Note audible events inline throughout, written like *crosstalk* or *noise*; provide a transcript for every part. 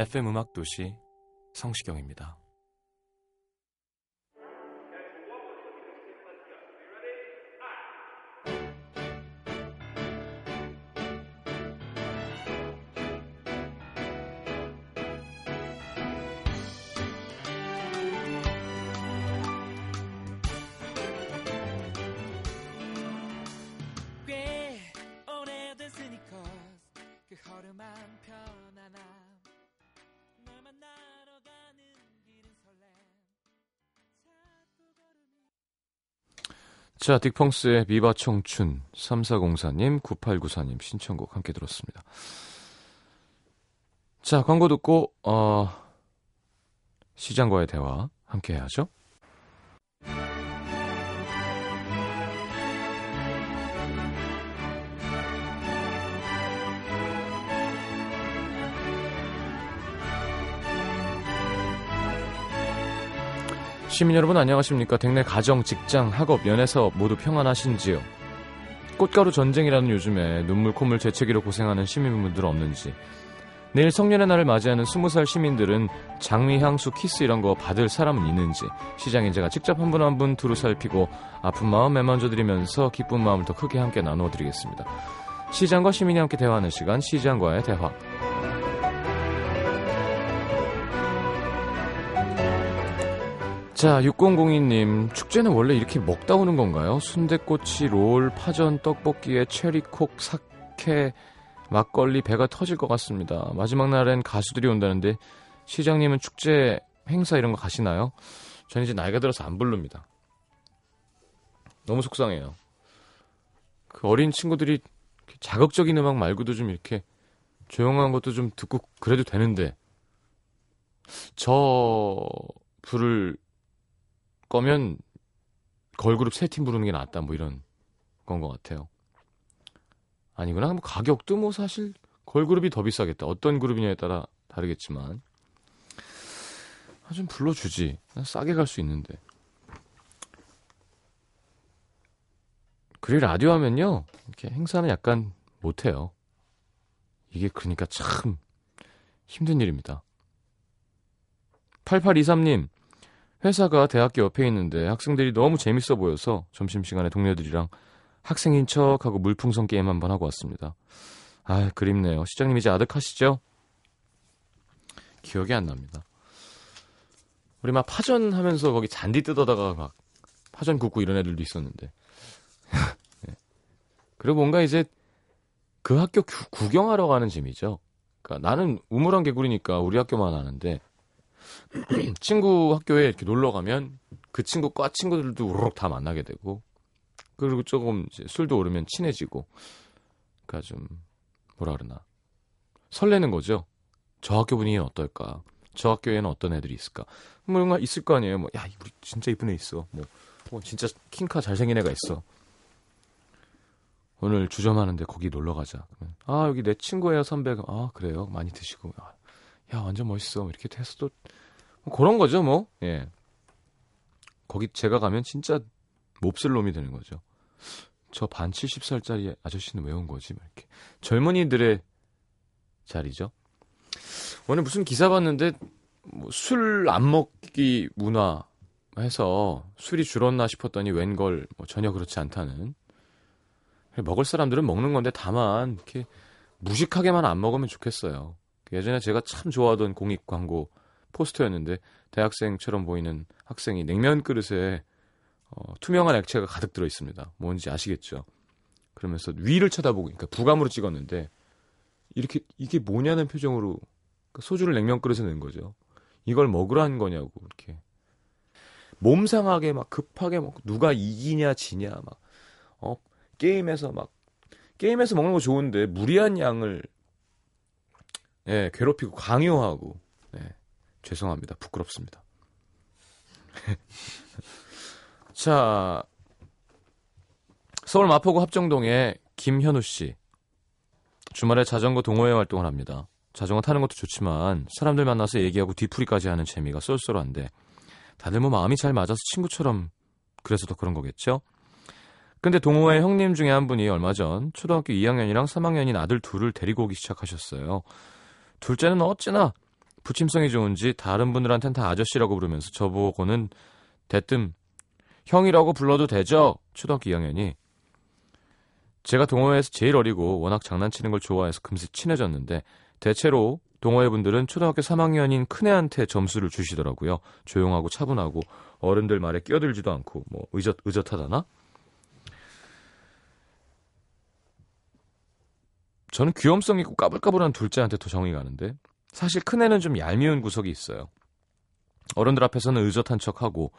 FM 음악 도시 성시경입니다. 자, 딕펑스의 비바 청춘 3404님, 9894님 신청곡 함께 들었습니다. 자, 광고 듣고 어 시장과의 대화 함께 해야죠. 시민 여러분 안녕하십니까? 댁내 가정, 직장, 학업, 연애사업 모두 평안하신지요? 꽃가루 전쟁이라는 요즘에 눈물 콧물 재채기로 고생하는 시민분들 없는지 내일 성년의 날을 맞이하는 20살 시민들은 장미, 향수, 키스 이런 거 받을 사람은 있는지 시장에 제가 직접 한분 한 분 두루 살피고 아픈 마음 매만져 드리면서 기쁜 마음을 더 크게 함께 나누어 드리겠습니다. 시장과 시민이 함께 대화하는 시간 시장과의 대화 자, 6002님, 축제는 원래 이렇게 먹다 오는 건가요? 순대꼬치, 롤, 파전, 떡볶이에 체리콕, 사케, 막걸리, 배가 터질 것 같습니다. 마지막 날엔 가수들이 온다는데, 시장님은 축제, 행사 이런 거 가시나요? 저는 이제 나이가 들어서 안 부릅니다. 너무 속상해요. 그 어린 친구들이 자극적인 음악 말고도 좀 이렇게 조용한 것도 좀 듣고 그래도 되는데, 저 부를 거면 걸그룹 세 팀 부르는 게 낫다 뭐 이런 건 것 같아요. 아니구나 뭐 가격도 뭐 사실 걸그룹이 더 비싸겠다. 어떤 그룹이냐에 따라 다르겠지만 아, 좀 불러주지. 난 싸게 갈 수 있는데. 그리고 라디오 하면요 이렇게 행사는 약간 못해요. 이게 그러니까 참 힘든 일입니다. 8823님 회사가 대학교 옆에 있는데 학생들이 너무 재밌어 보여서 점심시간에 동료들이랑 학생인 척하고 물풍선 게임 한번 하고 왔습니다. 아, 그립네요. 시장님 이제 아득하시죠? 기억이 안 납니다. 우리 막 파전 하면서 거기 잔디 뜯어다가 막 파전 굽고 이런 애들도 있었는데. *laughs* 네. 그리고 뭔가 이제 그 학교 구, 구경하러 가는 재미죠. 그러니까 나는 우물안 개구리니까 우리 학교만 아는데 *clears throat* 친구 학교에 이렇게 놀러 가면 그 친구 과 친구들도 우르륵 다 만나게 되고 그리고 조금 술도 오르면 친해지고 그러니까 좀 뭐라 그러나 설레는 거죠. 저 학교 분위기는 어떨까? 저 학교에는 어떤 애들이 있을까? 뭔가 있을 거 아니에요. 뭐 야, 우리 진짜 이쁜 애 있어. 뭐, 뭐 진짜 킹카 잘생긴 애가 있어. 오늘 주점하는데 거기 놀러 가자. 아 여기 내 친구예요 선배가. 아 그래요. 많이 드시고. 아, 야 완전 멋있어. 이렇게 해서 또 뭐 그런 거죠 뭐. 예. 거기 제가 가면 진짜 몹쓸 놈이 되는 거죠. 저 반 70살짜리 아저씨는 왜 온 거지? 막 이렇게 젊은이들의 자리죠. 오늘 무슨 기사 봤는데 뭐 술 안 먹기 문화 해서 술이 줄었나 싶었더니 웬걸 뭐 전혀 그렇지 않다는. 먹을 사람들은 먹는 건데 다만 이렇게 무식하게만 안 먹으면 좋겠어요. 예전에 제가 참 좋아하던 공익 광고 포스터였는데 대학생처럼 보이는 학생이 냉면 그릇에 어, 투명한 액체가 가득 들어 있습니다. 뭔지 아시겠죠? 그러면서 위를 쳐다보고 그러니까 부감으로 찍었는데 이렇게 이게 뭐냐는 표정으로 그 소주를 냉면 그릇에 넣은 거죠. 이걸 먹으라는 거냐고 이렇게 몸 상하게 막 급하게 막 누가 이기냐 지냐 막 어, 게임에서 막 게임에서 먹는 거 좋은데 무리한 양을 예, 괴롭히고 강요하고 예, 죄송합니다. 부끄럽습니다. *laughs* 자, 서울 마포구 합정동의 김현우 씨. 주말에 자전거 동호회 활동을 합니다. 자전거 타는 것도 좋지만 사람들 만나서 얘기하고 뒤풀이까지 하는 재미가 쏠쏠한데 다들 뭐 마음이 잘 맞아서 친구처럼 그래서 더 그런 거겠죠? 근데 동호회 형님 중에 한 분이 얼마 전 초등학교 2학년이랑 3학년인 아들 둘을 데리고 오기 시작하셨어요. 둘째는 어찌나 부침성이 좋은지 다른 분들한텐 다 아저씨라고 부르면서 저보고는 대뜸 형이라고 불러도 되죠? 초등학교 2학년이. 제가 동호회에서 제일 어리고 워낙 장난치는 걸 좋아해서 금세 친해졌는데 대체로 동호회 분들은 초등학교 3학년인 큰애한테 점수를 주시더라고요. 조용하고 차분하고 어른들 말에 끼어들지도 않고 뭐 의젓 의젓하다나? 저는 귀염성 있고 까불까불한 둘째한테 더 정이 가는데 사실 큰애는 좀 얄미운 구석이 있어요. 어른들 앞에서는 의젓한 척하고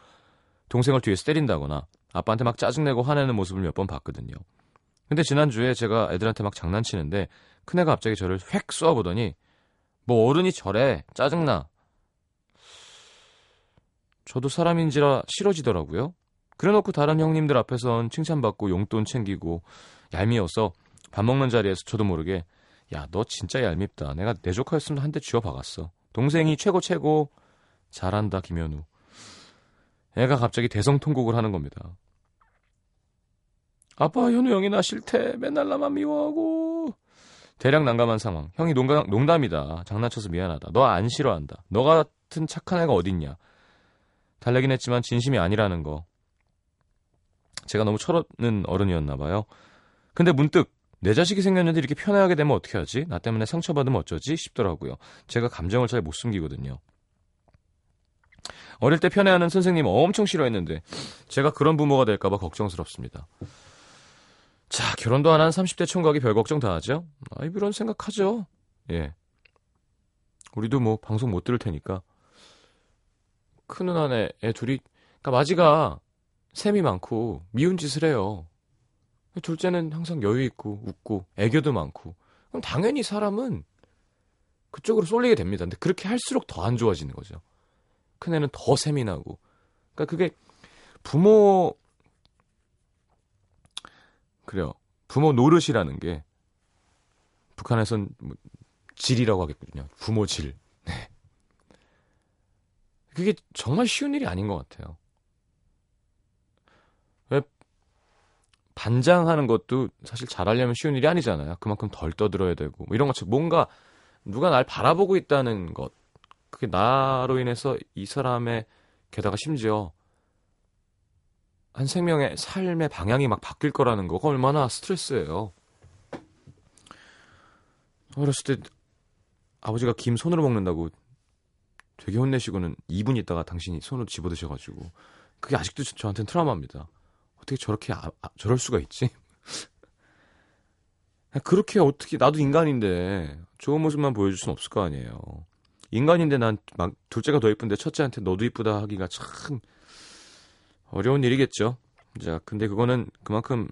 동생을 뒤에서 때린다거나 아빠한테 막 짜증내고 화내는 모습을 몇 번 봤거든요. 근데 지난주에 제가 애들한테 막 장난치는데 큰애가 갑자기 저를 획 쏘아보더니 뭐 어른이 저래 짜증나 저도 사람인지라 싫어지더라고요. 그래놓고 다른 형님들 앞에선 칭찬받고 용돈 챙기고 얄미워서 밥 먹는 자리에서 저도 모르게 야 너 진짜 얄밉다. 내가 내 조카였으면 한 대 쥐어 박았어. 동생이 최고 최고 잘한다 김현우. 애가 갑자기 대성통곡을 하는 겁니다. 아빠 현우 형이 나 싫대. 맨날 나만 미워하고. 대략 난감한 상황. 형이 농담, 농담이다. 장난쳐서 미안하다. 너 안 싫어한다. 너 같은 착한 애가 어딨냐. 달래긴 했지만 진심이 아니라는 거. 제가 너무 철없는 어른이었나 봐요. 근데 문득 내 자식이 생겼는데 이렇게 편애하게 되면 어떻게 하지? 나 때문에 상처받으면 어쩌지? 싶더라고요. 제가 감정을 잘 못 숨기거든요. 어릴 때 편애하는 선생님 엄청 싫어했는데 제가 그런 부모가 될까봐 걱정스럽습니다. 자, 결혼도 안 한 30대 총각이 별 걱정 다 하죠? 아이, 그런 생각하죠. 예. 우리도 뭐 방송 못 들을 테니까. 큰 누나네 애 둘이, 그니까 마지가 셈이 많고 미운 짓을 해요. 둘째는 항상 여유 있고 웃고 애교도 많고. 그럼 당연히 사람은 그쪽으로 쏠리게 됩니다. 근데 그렇게 할수록 더 안 좋아지는 거죠. 큰 애는 더 셈이 나고. 그러니까 그게 부모 그래요. 부모 노릇이라는 게 북한에선 뭐 질이라고 하겠거든요. 부모 질. 네. 그게 정말 쉬운 일이 아닌 것 같아요. 왜 반장하는 것도 사실 잘하려면 쉬운 일이 아니잖아요. 그만큼 덜 떠들어야 되고 뭐 이런 것처럼 뭔가 누가 날 바라보고 있다는 것 그게 나로 인해서 이 사람의 게다가 심지어 한 생명의 삶의 방향이 막 바뀔 거라는 거가 얼마나 스트레스예요. 어렸을 때 아버지가 김 손으로 먹는다고 되게 혼내시고는 2분 있다가 당신이 손으로 집어드셔가지고 그게 아직도 저, 한테는 트라우마입니다. 어떻게 저렇게 아, 아, 저럴 수가 있지? *laughs* 그렇게 어떻게 나도 인간인데 좋은 모습만 보여줄 수는 없을 거 아니에요. 인간인데 난 막 둘째가 더 이쁜데 첫째한테 너도 이쁘다 하기가 참 어려운 일이겠죠. 자, 근데 그거는 그만큼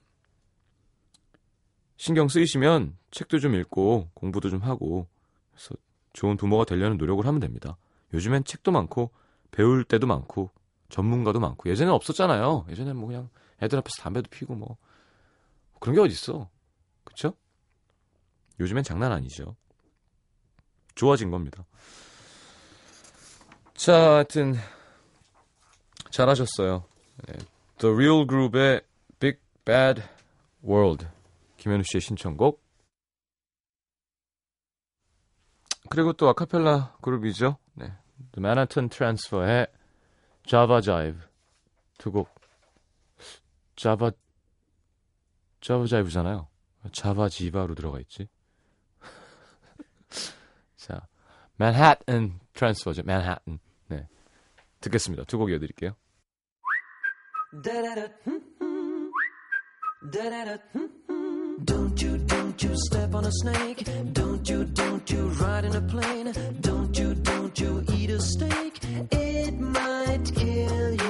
신경 쓰이시면 책도 좀 읽고 공부도 좀 하고 그래서 좋은 부모가 되려는 노력을 하면 됩니다. 요즘엔 책도 많고 배울 때도 많고 전문가도 많고 예전엔 없었잖아요. 예전엔 뭐 그냥 애들 앞에서 담배도 피고 뭐 그런 게 어딨어. 그쵸? 요즘엔 장난 아니죠. 좋아진 겁니다. 자, 하여튼 잘하셨어요. 네. The Real Group의 Big Bad World 김현우 씨의 신청곡 그리고 또 아카펠라 그룹이죠. 네. The Manhattan Transfer의 Java Jive 두 곡 자바 자바 자이브잖아요. 자바 지바로 들어가 있지. 자, Manhattan Transfer죠. Manhattan. 네. 듣겠습니다. 두곡 hmm, hmm. Hmm, hmm. Might kill you.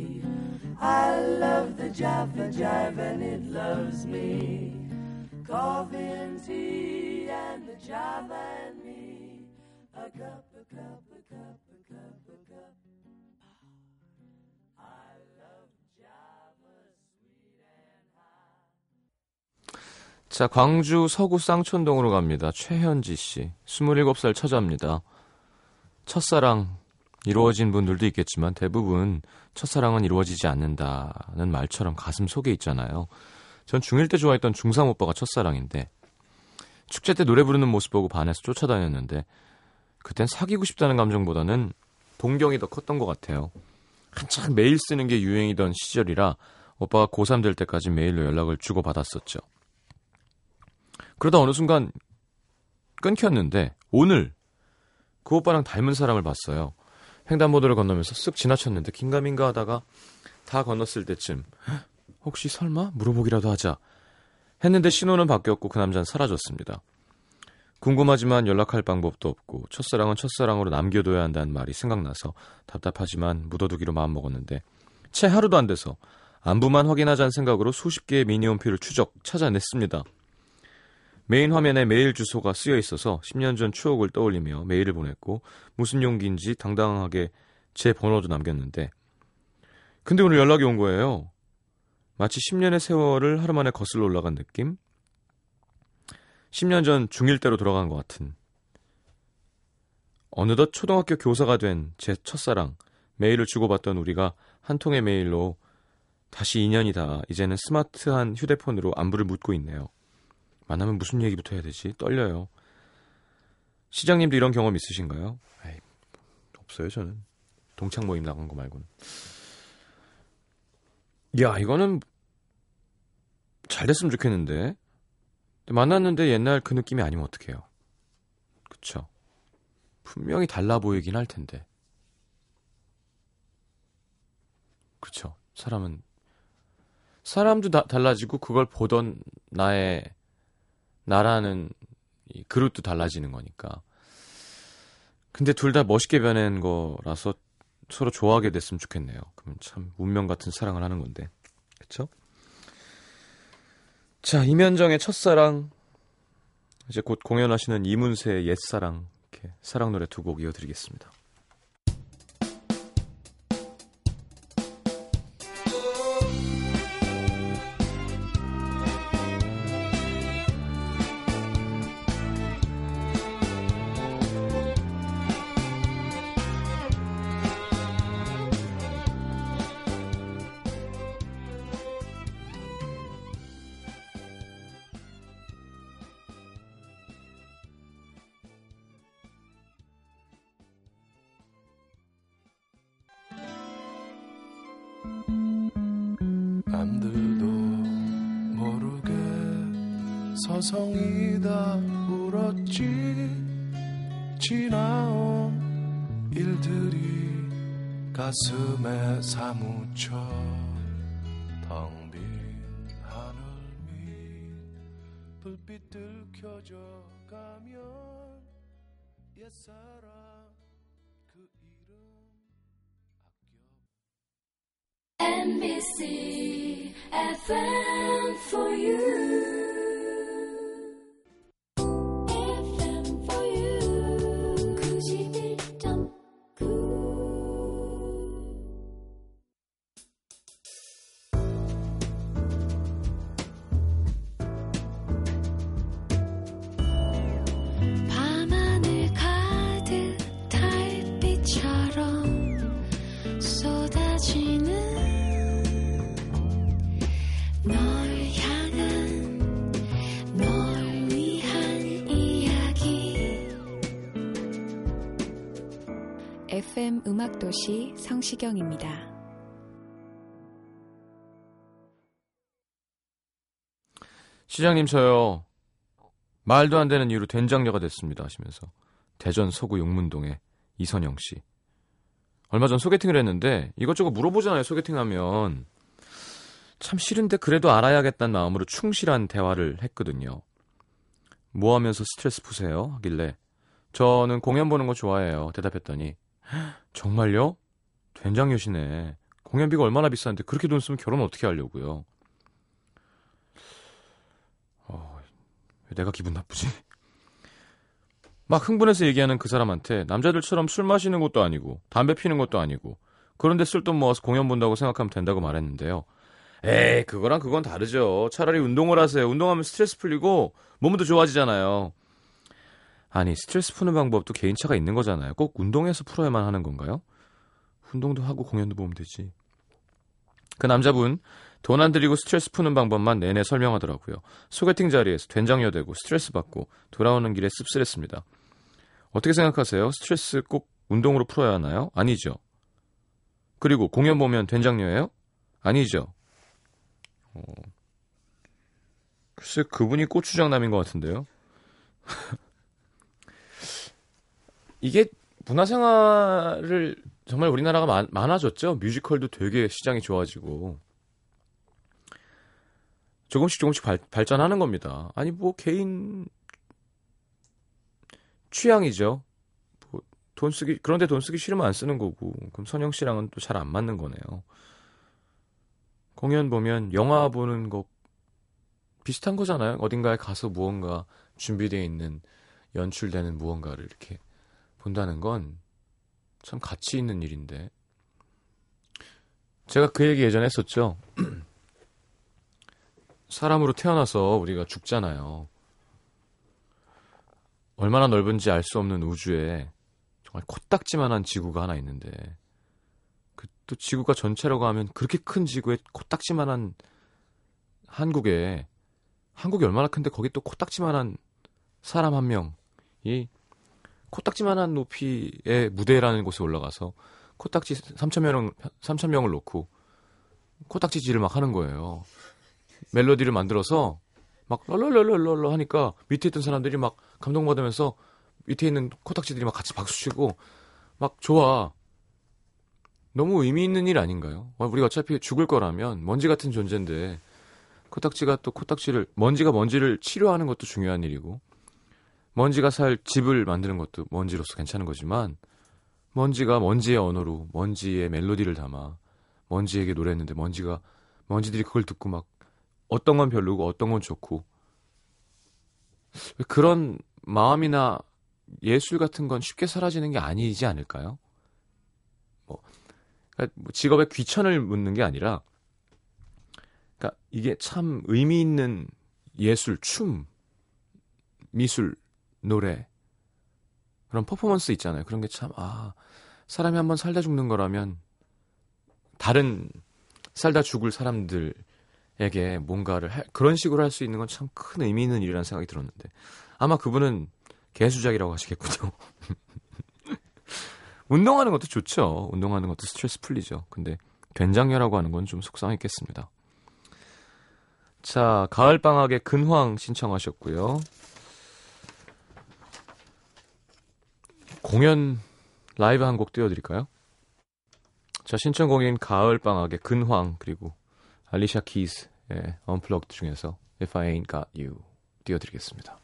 I love the Java Jive and it loves me. Coffee and tea and the Java and me. A cup, a cup, a cup, a cup, a cup. I love Java sweet and high. 자, 광주 서구 쌍촌동으로 갑니다. 최현지 씨. 27살 처자입니다. 첫사랑 이루어진 분들도 있겠지만 대부분 첫사랑은 이루어지지 않는다는 말처럼 가슴 속에 있잖아요. 전 중1 때 좋아했던 중3 오빠가 첫사랑인데 축제 때 노래 부르는 모습 보고 반해서 쫓아다녔는데 그땐 사귀고 싶다는 감정보다는 동경이 더 컸던 것 같아요. 한참 메일 쓰는 게 유행이던 시절이라 오빠가 고3 될 때까지 메일로 연락을 주고받았었죠. 그러다 어느 순간 끊겼는데 오늘 그 오빠랑 닮은 사람을 봤어요. 횡단보도를 건너면서 쓱 지나쳤는데 긴가민가 하다가 다 건넜을 때쯤 "헉, 혹시 설마 물어보기라도 하자 했는데 신호는 바뀌었고 그 남자는 사라졌습니다. 궁금하지만 연락할 방법도 없고 첫사랑은 첫사랑으로 남겨둬야 한다는 말이 생각나서 답답하지만 묻어두기로 마음먹었는데 채 하루도 안 돼서 안부만 확인하자는 생각으로 수십 개의 미니홈피를 추적 찾아냈습니다. 메인 화면에 메일 주소가 쓰여 있어서 10년 전 추억을 떠올리며 메일을 보냈고 무슨 용기인지 당당하게 제 번호도 남겼는데 근데 오늘 연락이 온 거예요. 마치 10년의 세월을 하루 만에 거슬러 올라간 느낌? 10년 전 중1 때로 돌아간 것 같은 어느덧 초등학교 교사가 된 제 첫사랑 메일을 주고받던 우리가 한 통의 메일로 다시 인연이다. 이제는 스마트한 휴대폰으로 안부를 묻고 있네요. 만나면 무슨 얘기부터 해야 되지? 떨려요. 시장님도 이런 경험 있으신가요? 에이, 없어요, 저는. 동창 모임 나간 거 말고는. 야, 이거는 잘 됐으면 좋겠는데. 만났는데 옛날 그 느낌이 아니면 어떡해요? 그쵸? 분명히 달라 보이긴 할 텐데. 그쵸? 사람은 사람도 다, 달라지고 그걸 보던 나의 나라는 이 그릇도 달라지는 거니까. 근데 둘 다 멋있게 변한 거라서 서로 좋아하게 됐으면 좋겠네요. 그럼 참 운명 같은 사랑을 하는 건데. 그쵸? 자, 이면정의 첫사랑. 이제 곧 공연하시는 이문세의 옛사랑. 이렇게 사랑 노래 두 곡 이어드리겠습니다. 남들도 모르게 서성이다 울었지. 지나온 일들이 가슴에 사무쳐 텅빈 하늘 밑 불빛 들 켜져 가면 옛사랑 FM for you. FM for you. 91.9. 밤하늘 가득 달빛처럼 쏟아지는 음악도시 성시경입니다. 시장님 저요. 말도 안 되는 이유로 된장녀가 됐습니다 하시면서 대전 서구 용문동의 이선영 씨. 얼마 전 소개팅을 했는데 이것저것 물어보잖아요 소개팅하면. 참 싫은데 그래도 알아야겠다는 마음으로 충실한 대화를 했거든요. 뭐 하면서 스트레스 푸세요? 하길래 저는 공연 보는 거 좋아해요 대답했더니 정말요? 된장녀시네 공연비가 얼마나 비싼데 그렇게 돈 쓰면 결혼 어떻게 하려고요 어, 왜 내가 기분 나쁘지? 막 흥분해서 얘기하는 그 사람한테 남자들처럼 술 마시는 것도 아니고 담배 피는 것도 아니고 그런데 쓸돈 모아서 공연 본다고 생각하면 된다고 말했는데요. 에이 그거랑 그건 다르죠. 차라리 운동을 하세요. 운동하면 스트레스 풀리고 몸도 좋아지잖아요. 아니 스트레스 푸는 방법도 개인차가 있는 거잖아요. 꼭 운동해서 풀어야만 하는 건가요? 운동도 하고 공연도 보면 되지. 그 남자분 돈 안 들이고 스트레스 푸는 방법만 내내 설명하더라고요. 소개팅 자리에서 된장녀 되고 스트레스 받고 돌아오는 길에 씁쓸했습니다. 어떻게 생각하세요? 스트레스 꼭 운동으로 풀어야 하나요? 아니죠. 그리고 공연 보면 된장녀예요? 아니죠. 어... 글쎄 그분이 고추장남인 것 같은데요. *laughs* 이게 문화생활을 정말 우리나라가 많, 많아졌죠. 뮤지컬도 되게 시장이 좋아지고 조금씩 조금씩 발, 발전하는 겁니다. 아니 뭐 개인 취향이죠. 뭐 돈 쓰기 그런데 돈 쓰기 싫으면 안 쓰는 거고 그럼 선영 씨랑은 또 잘 안 맞는 거네요. 공연 보면 영화 보는 거 비슷한 거잖아요. 어딘가에 가서 무언가 준비되어 있는 연출되는 무언가를 이렇게 본다는 건 참 가치 있는 일인데 제가 그 얘기 예전에 했었죠. *clears throat* 사람으로 태어나서 우리가 죽잖아요. 얼마나 넓은지 알 수 없는 우주에 정말 코딱지만한 지구가 하나 있는데 그 또 지구가 전체라고 하면 그렇게 큰 지구에 코딱지만한 한국에 한국이 얼마나 큰데 거기 또 코딱지만한 사람 한 명이 코딱지만한 높이의 무대라는 곳에 올라가서 코딱지 3천 명 3천 명을 놓고 코딱지질을 막 하는 거예요. 멜로디를 만들어서 막 럴럴럴럴럴 하니까 밑에 있던 사람들이 막 감동받으면서 밑에 있는 코딱지들이 막 같이 박수 치고 막 좋아. 너무 의미 있는 일 아닌가요? 어, 우리가 어차피 죽을 거라면 먼지 같은 존재인데 코딱지가 또 코딱지를 먼지가 먼지를 치료하는 것도 중요한 일이고 먼지가 살 집을 만드는 것도 먼지로서 괜찮은 거지만 먼지가 먼지의 언어로 먼지의 멜로디를 담아 먼지에게 노래했는데 먼지가 먼지들이 그걸 듣고 막 어떤 건 별로고 어떤 건 좋고 그런 마음이나 예술 같은 건 쉽게 사라지는 게 아니지 않을까요? 뭐, 그러니까 뭐 직업에 귀천을 묻는 게 아니라 그러니까 이게 참 의미 있는 예술, 춤, 미술, 노래 그런 퍼포먼스 있잖아요. 그런 게 참 아, 사람이 한번 살다 죽는 거라면 다른 살다 죽을 사람들에게 뭔가를 할, 그런 식으로 할 수 있는 건 참 큰 의미 있는 일이라는 생각이 들었는데 아마 그분은 개수작이라고 하시겠군요. *laughs* 운동하는 것도 좋죠. 운동하는 것도 스트레스 풀리죠. 근데 된장녀라고 하는 건 좀 속상했겠습니다. 자, 가을방학의 근황 신청하셨고요. 공연 라이브 한 곡 띄워드릴까요? 자, 신청곡인 가을방학의 근황 그리고 알리샤 키스의 언플럭드 중에서 If I Ain't Got You 띄워드리겠습니다.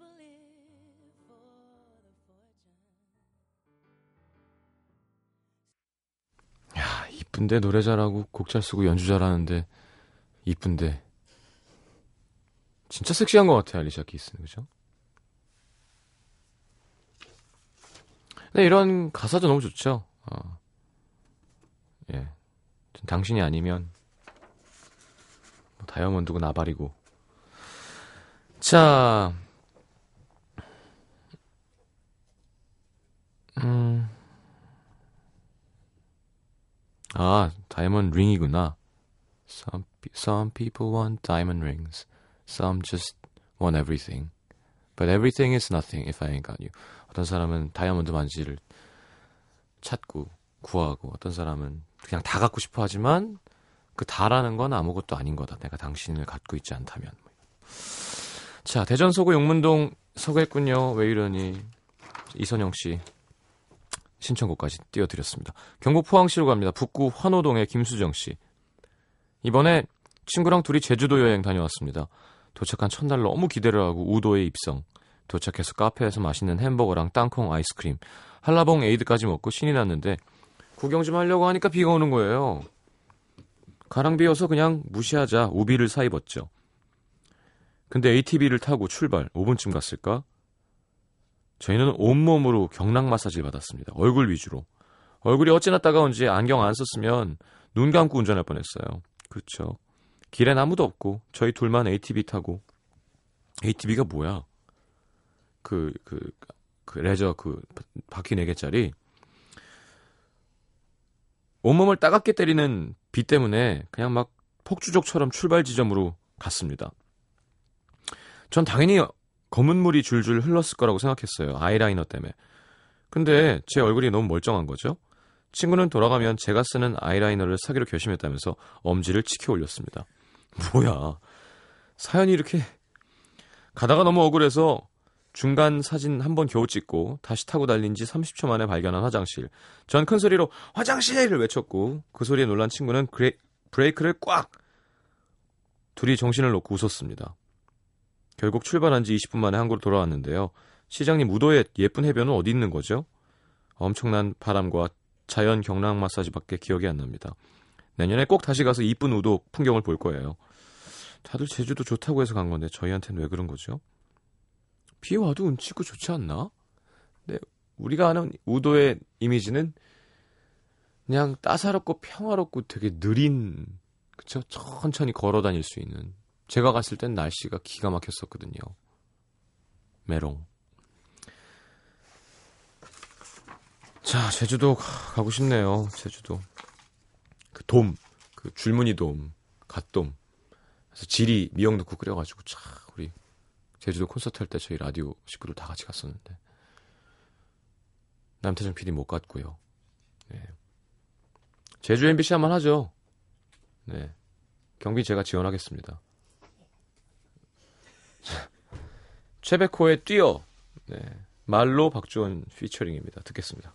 People live for the fortune. 야, 이쁜데 노래 잘하고 곡 잘 쓰고 연주 잘하는데 이쁜데 진짜 섹시한 것 같아 알리샤 키스는 그죠? 네 이런 가사도 너무 좋죠. 어. 예, 전 당신이 아니면 뭐 다이아몬드고 나발이고. 자, 음. 아, 다이아몬드 링이구나. Some, some people want diamond rings. Some just want everything. But everything is nothing if I ain't got you. 어떤 사람은 다이아몬드 반지를 찾고 구하고 어떤 사람은 그냥 다 갖고 싶어 하지만 그 다라는 건 아무것도 아닌 거다. 내가 당신을 갖고 있지 않다면. 자, 대전 서구 용문동 서구했군요. 왜 이러니? 이선영 씨 신청곡까지 띄워드렸습니다. 경북 포항시로 갑니다. 북구 환호동의 김수정 씨. 이번에 친구랑 둘이 제주도 여행 다녀왔습니다. 도착한 첫날 너무 기대를 하고 우도에 입성. 도착해서 카페에서 맛있는 햄버거랑 땅콩 아이스크림, 한라봉 에이드까지 먹고 신이 났는데 구경 좀 하려고 하니까 비가 오는 거예요. 가랑비여서 그냥 무시하자 우비를 사입었죠. 근데 ATV를 타고 출발 5분쯤 갔을까? 저희는 온몸으로 경락 마사지를 받았습니다. 얼굴 위주로. 얼굴이 어찌나 따가운지 안경 안 썼으면 눈 감고 운전할 뻔했어요. 그렇죠. 길엔 아무도 없고 저희 둘만 ATV 타고 ATV가 뭐야? 그 그그 레저 그 바퀴 4개짜리 온몸을 따갑게 때리는 비 때문에 그냥 막 폭주족처럼 출발 지점으로 갔습니다. 전 당연히 검은 물이 줄줄 흘렀을 거라고 생각했어요. 아이라이너 때문에. 근데 제 얼굴이 너무 멀쩡한 거죠. 친구는 돌아가면 제가 쓰는 아이라이너를 사기로 결심했다면서 엄지를 치켜 올렸습니다. *laughs* 뭐야. 사연이 이렇게 가다가 너무 억울해서 중간 사진 한 번 겨우 찍고 다시 타고 달린 지 30초 만에 발견한 화장실. 전 큰 소리로 화장실을 외쳤고 그 소리에 놀란 친구는 그레, 브레이크를 꽉! 둘이 정신을 놓고 웃었습니다. 결국 출발한 지 20분 만에 항구로 돌아왔는데요. 시장님 우도의 예쁜 해변은 어디 있는 거죠? 엄청난 바람과 자연 경락 마사지밖에 기억이 안 납니다. 내년에 꼭 다시 가서 이쁜 우도 풍경을 볼 거예요. 다들 제주도 좋다고 해서 간 건데 저희한테는 왜 그런 거죠? 비 와도 운치고 좋지 않나? 네, 우리가 아는 우도의 이미지는 그냥 따사롭고 평화롭고 되게 느린 그쵸? 천천히 걸어 다닐 수 있는 제가 갔을 땐 날씨가 기가 막혔었거든요. 메롱. 자, 제주도 가- 가고 싶네요. 제주도. 그 돔, 그 줄무늬 돔, 갓돔. 그래서 지리 미역 넣고 끓여가지고 차 우리 제주도 콘서트 할 때 저희 라디오 식구들 다 같이 갔었는데 남태정 PD 못 갔고요. 네. 제주 MBC 한번 하죠. 네. 경비 제가 지원하겠습니다. 최백호의 뛰어. 네. 말로 박주원 피처링입니다. 듣겠습니다.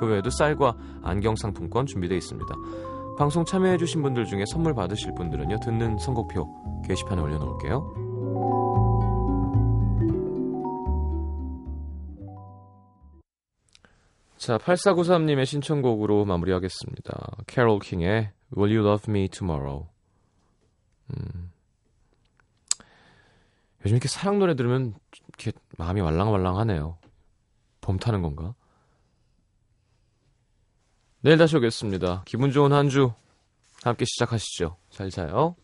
그 외에도 쌀과 안경 상품권 준비되어 있습니다. 방송 참여해주신 분들 중에 선물 받으실 분들은요, 듣는 선곡표 게시판에 올려놓을게요. 자, 8493님의 신청곡으로 마무리하겠습니다. 캐롤 킹의 Will You Love Me Tomorrow. 음. 요즘 이렇게 사랑 노래 들으면 이렇게 마음이 왈랑왈랑하네요. 봄 타는 건가? 내일 다시 오겠습니다. 기분 좋은 한 주 함께 시작하시죠. 잘 자요.